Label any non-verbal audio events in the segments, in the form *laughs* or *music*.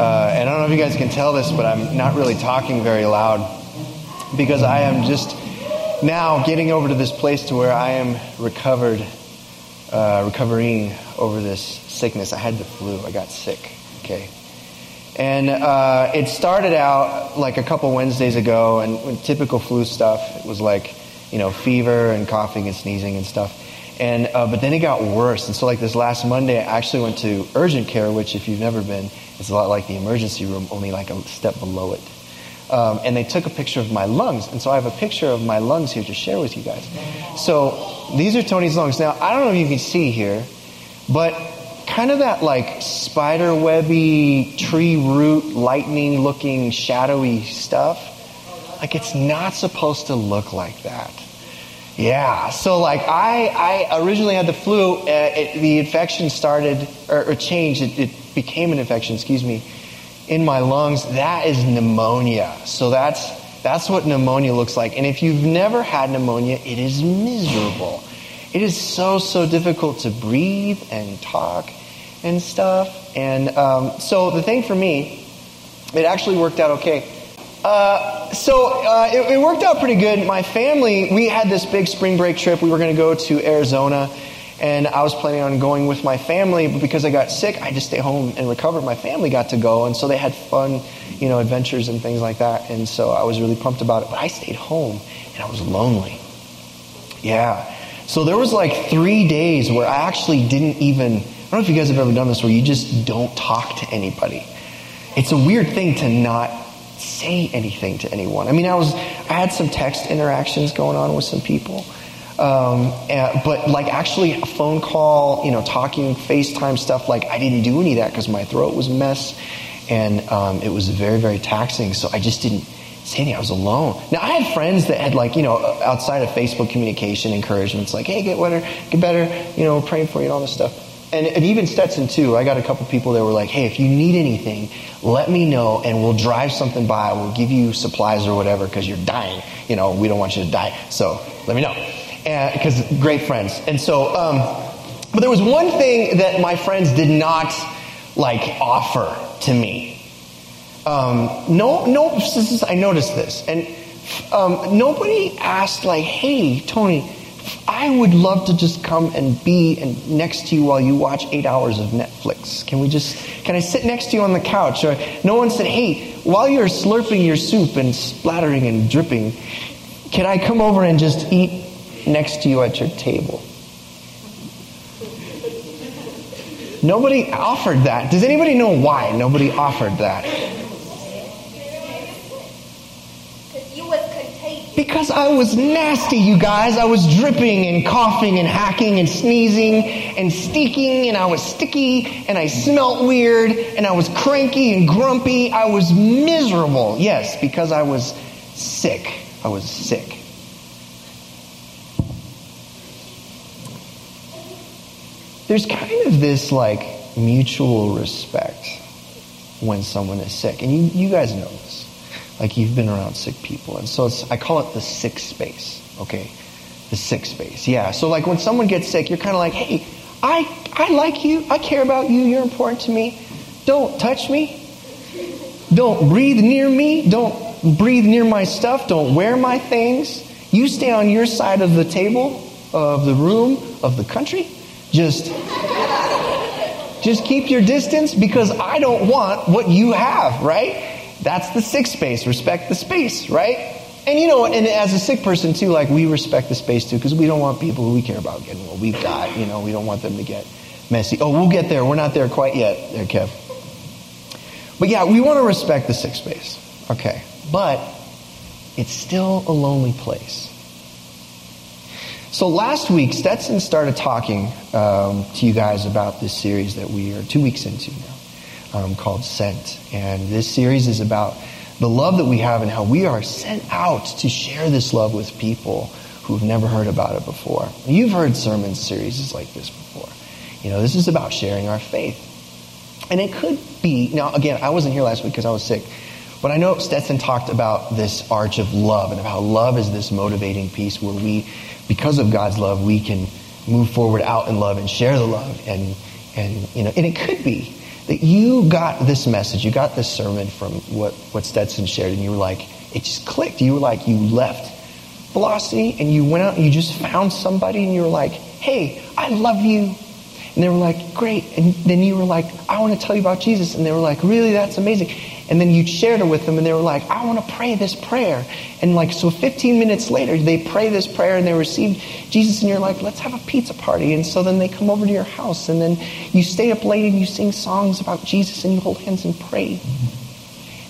Uh, and I don't know if you guys can tell this, but I'm not really talking very loud because I am just now getting over to this place to where I am recovered, uh, recovering over this sickness. I had the flu. I got sick. Okay. And uh, it started out like a couple Wednesdays ago, and typical flu stuff. It was like, you know, fever and coughing and sneezing and stuff. And uh, but then it got worse. And so like this last Monday, I actually went to urgent care, which if you've never been, it's a lot like the emergency room, only like a step below it. Um, and they took a picture of my lungs. And so I have a picture of my lungs here to share with you guys. So these are Tony's lungs. Now I don't know if you can see here, but kind of that like spider webby, tree root, lightning looking, shadowy stuff. Like it's not supposed to look like that. Yeah. So like I, I originally had the flu. Uh, it, the infection started or, or changed. It, it, became an infection. Excuse me. In my lungs. That is pneumonia. So that's that's what pneumonia looks like. And if you've never had pneumonia, it is miserable. It is so so difficult to breathe and talk and stuff. And um, so the thing for me, it actually worked out okay. Uh, so uh, it, it, worked out pretty good. My family, we had this big spring break trip. We were going to go to Arizona, and I was planning on going with my family. But because I got sick, I just stay home and recover. My family got to go, and so they had fun, you know, adventures and things like that. And so I was really pumped about it. But I stayed home, and I was lonely. Yeah. So there was like three days where I actually didn't even. I don't know if you guys have ever done this, where you just don't talk to anybody. It's a weird thing to not say anything to anyone. I mean, I was, I had some text interactions going on with some people. Um, and, but like actually a phone call, you know, talking, FaceTime stuff, like I didn't do any of that because my throat was a mess and um, it was very, very taxing. So I just didn't say anything. I was alone. Now I had friends that had like, you know, outside of Facebook communication, encouragements like, hey, get better, get better, you know, praying for you and all this stuff and, and even Stetson too. I got a couple people that were like, "Hey, if you need anything, let me know, and we'll drive something by. We'll give you supplies or whatever because you're dying. You know, we don't want you to die. So let me know." Because great friends, and so. Um, but there was one thing that my friends did not like offer to me. Um, no, no. I noticed this, and um, nobody asked like, "Hey, Tony." I would love to just come and be and next to you while you watch eight hours of Netflix. Can we just, can I sit next to you on the couch? Or no one said, hey, while you're slurping your soup and splattering and dripping, can I come over and just eat next to you at your table? Nobody offered that. Does anybody know why nobody offered that? Because I was nasty, you guys. I was dripping and coughing and hacking and sneezing and stinking and I was sticky and I smelt weird and I was cranky and grumpy. I was miserable. Yes, because I was sick. I was sick. There's kind of this like mutual respect when someone is sick. And you, you guys know this. Like you've been around sick people. And so I call it the sick space. Okay. The sick space. Yeah. So like when someone gets sick, you're kind of like, hey, I, I like you. I care about you. You're important to me. Don't touch me. Don't breathe near me. Don't breathe near my stuff. Don't wear my things. You stay on your side of the table, of the room, of the country. Just, just keep your distance because I don't want what you have, right? That's the sick space. Respect the space, right? And you know, and as a sick person too, like we respect the space too, because we don't want people who we care about getting what we've got. You know, we don't want them to get messy. Oh, we'll get there. We're not there quite yet, there, Kev. But yeah, we want to respect the sick space. Okay. But it's still a lonely place. So last week, Stetson started talking um, to you guys about this series that we are two weeks into now um, called Sent. And this series is about the love that we have and how we are sent out to share this love with people who've never heard about it before. You've heard sermon series like this before. You know, this is about sharing our faith. And it could be, now again, I wasn't here last week because I was sick, but I know Stetson talked about this arch of love and how love is this motivating piece where we, because of God's love, we can move forward out in love and share the love. And, and, you know, and it could be that you got this message, you got this sermon from what, what Stetson shared, and you were like, it just clicked. You were like, you left Velocity and you went out and you just found somebody and you were like, hey, I love you. And they were like, great. And then you were like, I want to tell you about Jesus. And they were like, really? That's amazing. And then you shared it with them and they were like, I want to pray this prayer. And like, so 15 minutes later, they pray this prayer and they receive Jesus and you're like, let's have a pizza party. And so then they come over to your house and then you stay up late and you sing songs about Jesus and you hold hands and pray.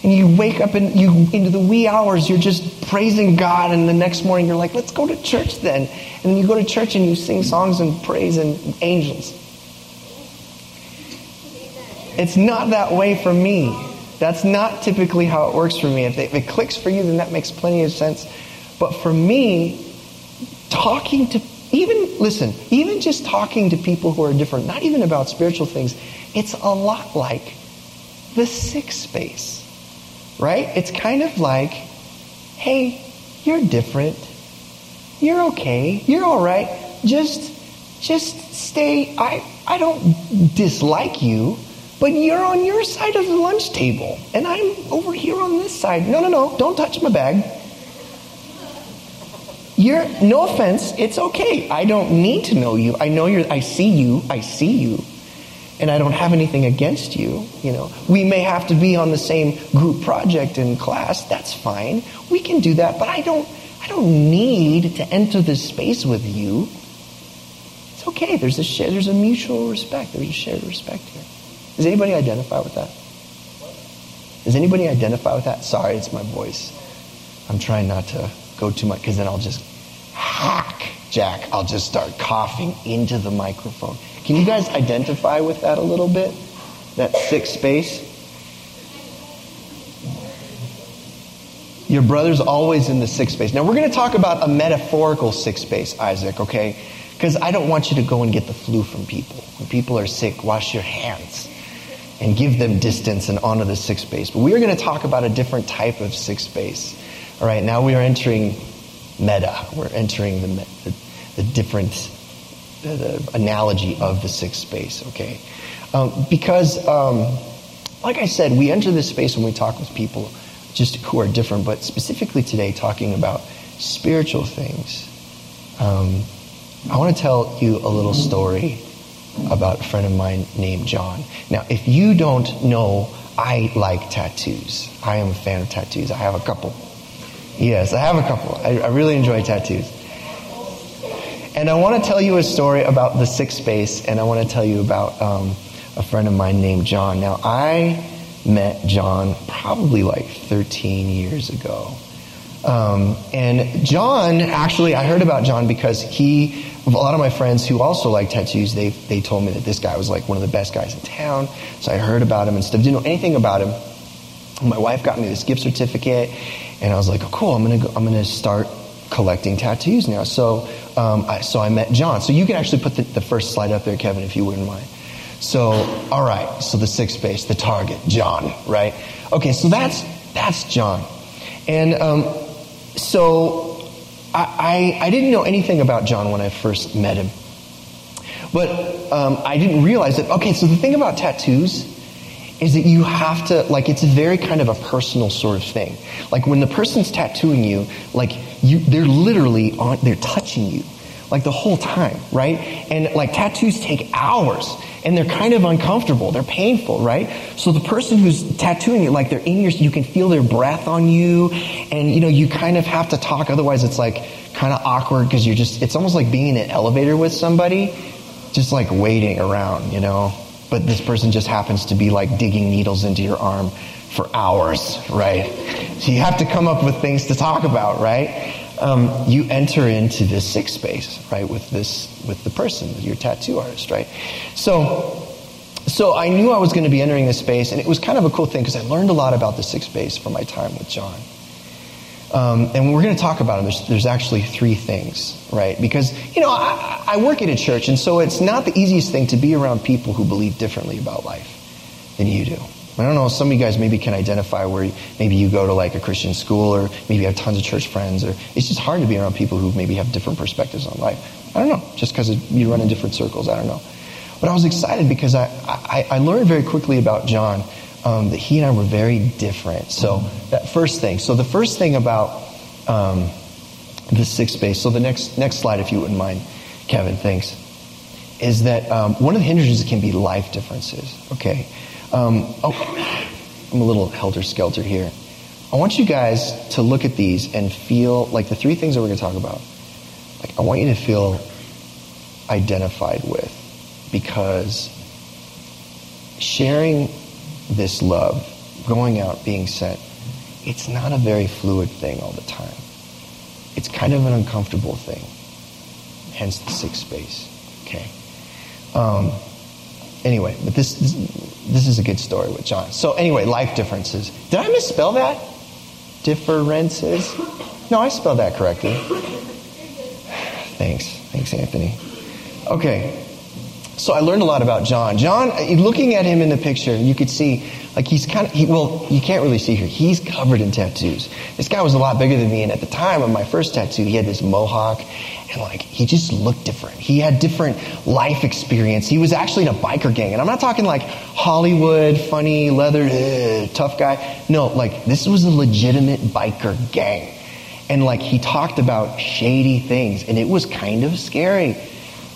And you wake up and you, into the wee hours, you're just praising God. And the next morning you're like, let's go to church then. And then you go to church and you sing songs and praise and angels. It's not that way for me. That's not typically how it works for me. If it, if it clicks for you, then that makes plenty of sense. But for me, talking to, even, listen, even just talking to people who are different, not even about spiritual things, it's a lot like the sick space, right? It's kind of like, hey, you're different. You're okay. You're all right. Just, just stay. I, I don't dislike you. But you're on your side of the lunch table, and I'm over here on this side. No, no, no, don't touch my bag. You're, no offense, it's okay. I don't need to know you. I know you're, I see you, I see you, and I don't have anything against you. You know, we may have to be on the same group project in class. That's fine. We can do that, but I don't, I don't need to enter this space with you. It's okay. There's a, there's a mutual respect. There's a shared respect here. Does anybody identify with that? Does anybody identify with that? Sorry, it's my voice. I'm trying not to go too much because then I'll just hack Jack. I'll just start coughing into the microphone. Can you guys identify with that a little bit? That sick space? Your brother's always in the sick space. Now, we're going to talk about a metaphorical sick space, Isaac, okay? Because I don't want you to go and get the flu from people. When people are sick, wash your hands and give them distance and honor the sick space. But we are going to talk about a different type of sick space. All right, now we are entering meta. We're entering the, the, the different the, the, analogy of the sick space, okay? Um, because, um, like I said, we enter this space when we talk with people just who are different, but specifically today, talking about spiritual things. Um, I want to tell you a little story about a friend of mine named John. Now, if you don't know, I like tattoos. I am a fan of tattoos. I have a couple. Yes, I have a couple. I, I really enjoy tattoos. And I want to tell you a story about the sick space, and I want to tell you about um, a friend of mine named John. Now, I met John probably like 13 years ago. Um, and John, actually, I heard about John because he a lot of my friends who also like tattoos, they, they told me that this guy was like one of the best guys in town. So I heard about him and stuff. Didn't know anything about him. My wife got me this gift certificate, and I was like, oh, cool. I'm gonna go, I'm gonna start collecting tattoos now. So um, I, so I met John. So you can actually put the, the first slide up there, Kevin, if you wouldn't mind. So all right. So the sick space, the target, John. Right. Okay. So that's that's John, and um, so I, I, I, didn't know anything about John when I first met him. But um, I didn't realize that, okay, so the thing about tattoos is that you have to, like, it's a very kind of a personal sort of thing. Like, when the person's tattooing you, like, you, they're literally on, they're touching you, like, the whole time, right? And, like, tattoos take hours and they're kind of uncomfortable. They're painful, right? So the person who's tattooing you, like they're in your, you can feel their breath on you, and you know you kind of have to talk. Otherwise, it's like kind of awkward because you're just. It's almost like being in an elevator with somebody, just like waiting around, you know. But this person just happens to be like digging needles into your arm for hours, right? So you have to come up with things to talk about, right? Um, you enter into this sick space, right, with this, with the person, your tattoo artist, right? So, so I knew I was going to be entering this space, and it was kind of a cool thing because I learned a lot about the sick space from my time with John. Um, and we're going to talk about them. There's, there's, actually three things, right? Because, you know, I, I work at a church, and so it's not the easiest thing to be around people who believe differently about life than you do. I don't know, some of you guys maybe can identify where maybe you go to like a Christian school or maybe you have tons of church friends or it's just hard to be around people who maybe have different perspectives on life. I don't know, just because you run in different circles, I don't know. But I was excited because I, I, I learned very quickly about John um, that he and I were very different. So that first thing. So the first thing about um, the sick space. So the next next slide, if you wouldn't mind, Kevin. Thanks. Is that um, one of the hindrances can be life differences? Okay. Um, oh, I'm a little helter skelter here. I want you guys to look at these and feel like the three things that we're going to talk about. Like I want you to feel identified with because sharing this love, going out, being sent, it's not a very fluid thing all the time. It's kind of an uncomfortable thing. Hence the sick space. Okay. Um, anyway, but this, this this is a good story with John. So anyway, life differences. Did I misspell that? Differences? No, I spelled that correctly. Thanks. Thanks, Anthony. Okay. So I learned a lot about John. John, uh, looking at him in the picture, you could see, like he's kind of, he, well, you can't really see here. He's covered in tattoos. This guy was a lot bigger than me, and at the time of my first tattoo, he had this mohawk, and like he just looked different. He had different life experience. He was actually in a biker gang, and I'm not talking like Hollywood, funny, leather, ugh, tough guy. No, like this was a legitimate biker gang, and like he talked about shady things, and it was kind of scary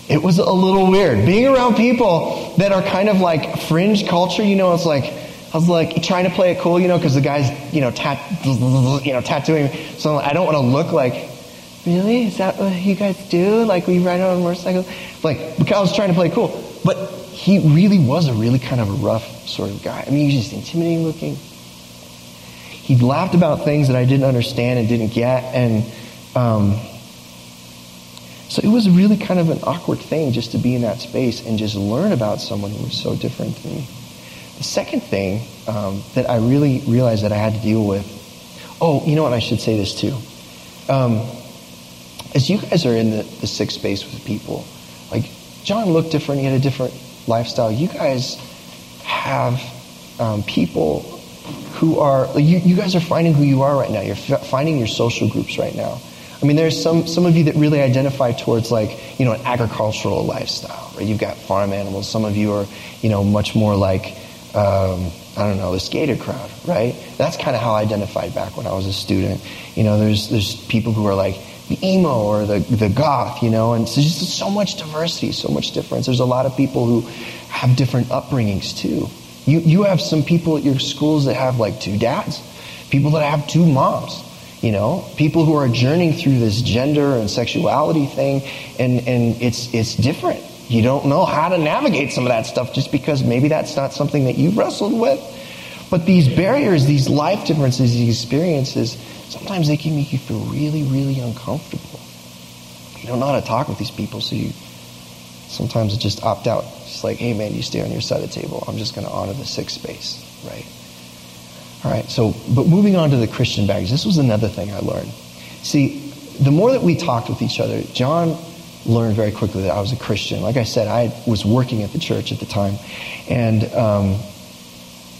it was a little weird. Being around people that are kind of like fringe culture, you know, it's like, I was like trying to play it cool, you know, because the guy's, you know, tat, you know, tattooing. So I don't want to look like, really? Is that what you guys do? Like we ride on motorcycles? Like, because I was trying to play cool. But he really was a really kind of a rough sort of guy. I mean, he was just intimidating looking. He laughed about things that I didn't understand and didn't get. And, um, so it was really kind of an awkward thing just to be in that space and just learn about someone who was so different than me. The second thing um, that I really realized that I had to deal with, oh, you know what, I should say this too. Um, as you guys are in the, the sick space with people, like John looked different, he had a different lifestyle. You guys have um, people who are, you, you guys are finding who you are right now. You're f- finding your social groups right now. I mean, there's some, some of you that really identify towards like, you know, an agricultural lifestyle, right? You've got farm animals. Some of you are, you know, much more like, um, I don't know, the skater crowd, right? That's kind of how I identified back when I was a student. You know, there's, there's people who are like the emo or the, the goth, you know, and so just so much diversity, so much difference. There's a lot of people who have different upbringings too. You, you have some people at your schools that have like two dads, people that have two moms you know, people who are journeying through this gender and sexuality thing, and, and it's, it's different. You don't know how to navigate some of that stuff just because maybe that's not something that you've wrestled with. But these barriers, these life differences, these experiences, sometimes they can make you feel really, really uncomfortable. You don't know how to talk with these people, so you sometimes just opt out. It's like, hey man, you stay on your side of the table. I'm just going to honor the sick space, right? All right, so, but moving on to the Christian baggage, this was another thing I learned. See, the more that we talked with each other, John learned very quickly that I was a Christian. Like I said, I was working at the church at the time. And, um,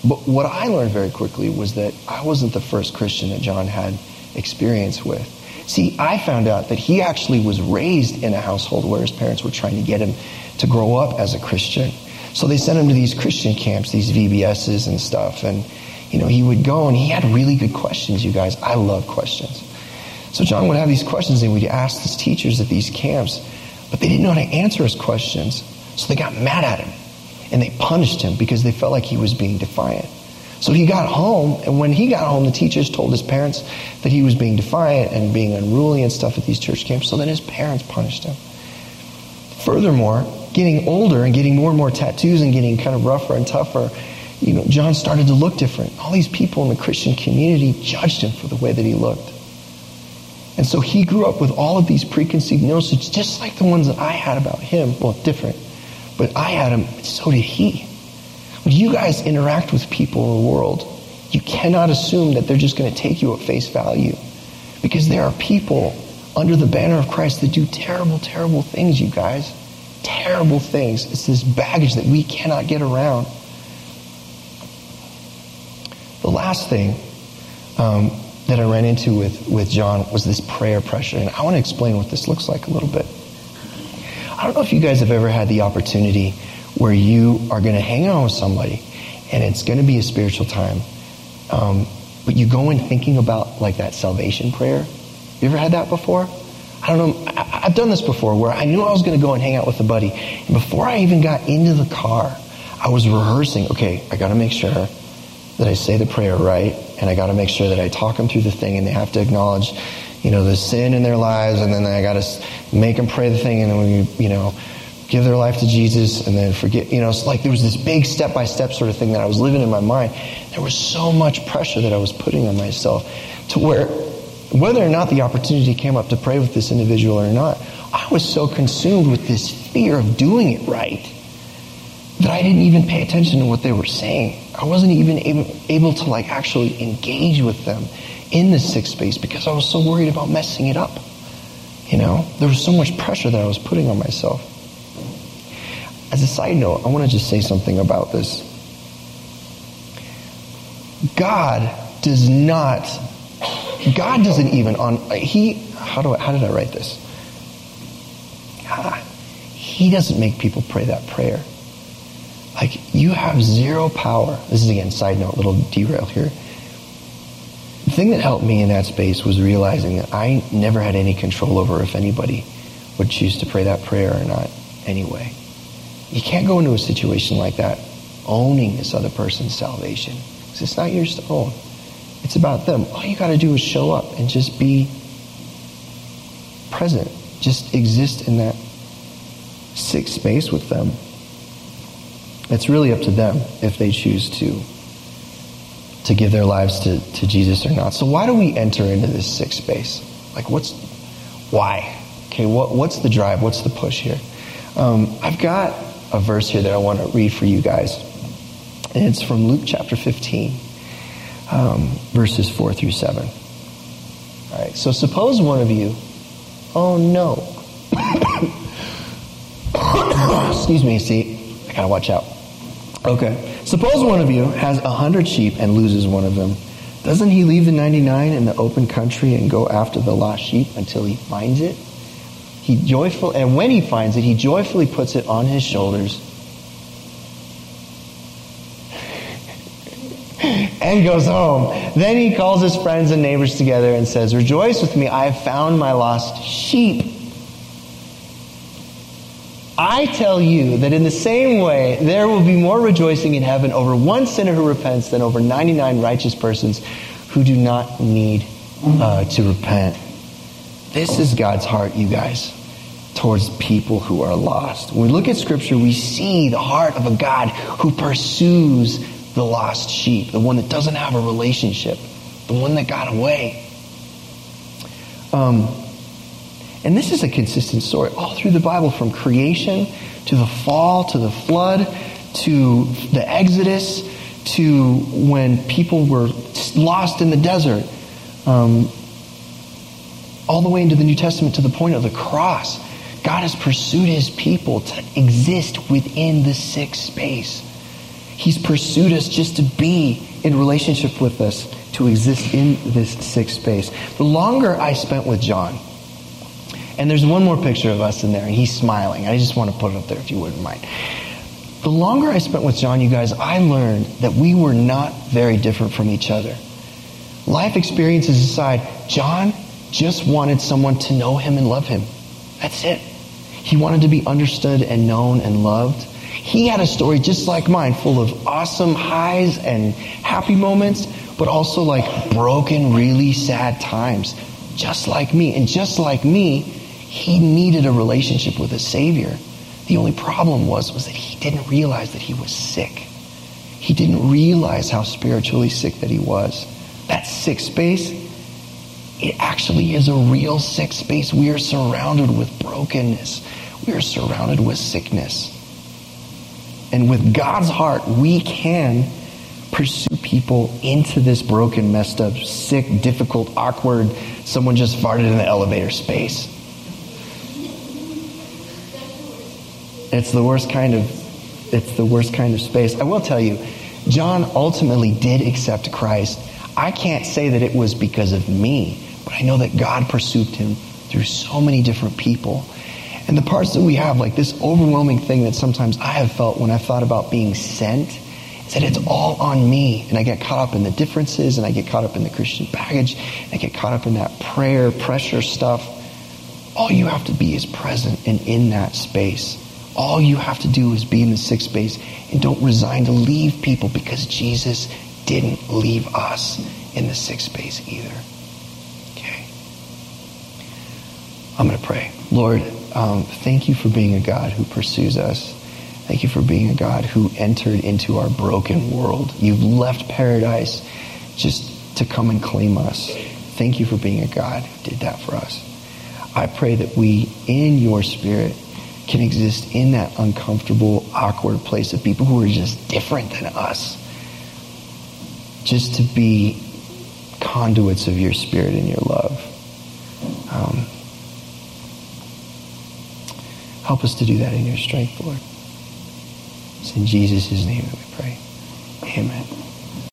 but what I learned very quickly was that I wasn't the first Christian that John had experience with. See, I found out that he actually was raised in a household where his parents were trying to get him to grow up as a Christian. So they sent him to these Christian camps, these VBSs and stuff. And, you know, he would go and he had really good questions, you guys. I love questions. So John would have these questions and we'd ask his teachers at these camps, but they didn't know how to answer his questions. So they got mad at him and they punished him because they felt like he was being defiant. So he got home, and when he got home, the teachers told his parents that he was being defiant and being unruly and stuff at these church camps, so then his parents punished him. Furthermore, getting older and getting more and more tattoos and getting kind of rougher and tougher, you know, John started to look different. All these people in the Christian community judged him for the way that he looked. And so he grew up with all of these preconceived notions, just like the ones that I had about him. Well, different. But I had them, so did he. When you guys interact with people in the world, you cannot assume that they're just going to take you at face value. Because there are people under the banner of Christ that do terrible, terrible things, you guys. Terrible things. It's this baggage that we cannot get around. The last thing um, that I ran into with, with John was this prayer pressure. And I want to explain what this looks like a little bit. I don't know if you guys have ever had the opportunity where you are going to hang out with somebody and it's going to be a spiritual time. Um, but you go in thinking about like that salvation prayer. You ever had that before? I don't know. I, have done this before where I knew I was going to go and hang out with a buddy. And before I even got into the car, I was rehearsing, okay, I got to make sure that I say the prayer right. And I got to make sure that I talk them through the thing and they have to acknowledge, you know, the sin in their lives. And then I got to make them pray the thing. And then we, you know, give their life to Jesus and then forget, you know, it's like there was this big step by step sort of thing that I was living in my mind. There was so much pressure that I was putting on myself to where whether or not the opportunity came up to pray with this individual or not, I was so consumed with this fear of doing it right that I didn't even pay attention to what they were saying. I wasn't even able, able to like actually engage with them in the sick space because I was so worried about messing it up. You know, there was so much pressure that I was putting on myself. As a side note, I want to just say something about this. God does not God doesn't even on he how do I, how did I write this? He doesn't make people pray that prayer. Like you have zero power. This is again side note, little derail here. The thing that helped me in that space was realizing that I never had any control over if anybody would choose to pray that prayer or not anyway. You can't go into a situation like that owning this other person's salvation. Because it's not yours to own. It's about them. All you got to do is show up and just be present. Just exist in that sick space with them. It's really up to them if they choose to to give their lives to, to Jesus or not. So why do we enter into this sick space? Like what's why? Okay, what, what's the drive? What's the push here? Um, I've got a verse here that I want to read for you guys. And it's from Luke chapter 15 um, verses 4 through 7. All right, so suppose one of you, oh no. *coughs* Excuse me, see, I gotta watch out. Okay, suppose one of you has a hundred sheep and loses one of them. Doesn't he leave the 99 in the open country and go after the lost sheep until he finds it? He joyful, and when he finds it, he joyfully puts it on his shoulders *laughs* and goes home. Then he calls his friends and neighbors together and says, Rejoice with me, I have found my lost sheep. I tell you that in the same way, there will be more rejoicing in heaven over one sinner who repents than over 99 righteous persons who do not need uh, to repent. This is God's heart, you guys, towards people who are lost. When we look at Scripture, we see the heart of a God who pursues the lost sheep, the one that doesn't have a relationship, the one that got away. Um, and this is a consistent story all through the Bible, from creation to the fall to the flood to the Exodus to when people were lost in the desert, um, all the way into the New Testament to the point of the cross. God has pursued his people to exist within the sick space. He's pursued us just to be in relationship with us, to exist in this sick space. The longer I spent with John, and there's one more picture of us in there, and he's smiling. I just want to put it up there if you wouldn't mind. The longer I spent with John, you guys, I learned that we were not very different from each other. Life experiences aside, John just wanted someone to know him and love him. That's it. He wanted to be understood and known and loved. He had a story just like mine, full of awesome highs and happy moments, but also like broken, really sad times, just like me. And just like me, he needed a relationship with a Savior. The only problem was, was that he didn't realize that he was sick. He didn't realize how spiritually sick that he was. That sick space, it actually is a real sick space. We are surrounded with brokenness. We are surrounded with sickness. And with God's heart, we can pursue people into this broken, messed up, sick, difficult, awkward, someone just farted in the elevator space. It's the worst kind of it's the worst kind of space. I will tell you, John ultimately did accept Christ. I can't say that it was because of me, but I know that God pursued him through so many different people. And the parts that we have, like this overwhelming thing that sometimes I have felt when I thought about being sent, is that it's all on me. And I get caught up in the differences and I get caught up in the Christian baggage. And I get caught up in that prayer, pressure stuff. All you have to be is present and in that space. All you have to do is be in the sick space and don't resign to leave people because Jesus didn't leave us in the sick space either. Okay. I'm going to pray. Lord, um, thank you for being a God who pursues us. Thank you for being a God who entered into our broken world. You've left paradise just to come and claim us. Thank you for being a God who did that for us. I pray that we, in your spirit, can exist in that uncomfortable, awkward place of people who are just different than us. Just to be conduits of your spirit and your love. Um, help us to do that in your strength, Lord. It's in Jesus' name that we pray. Amen.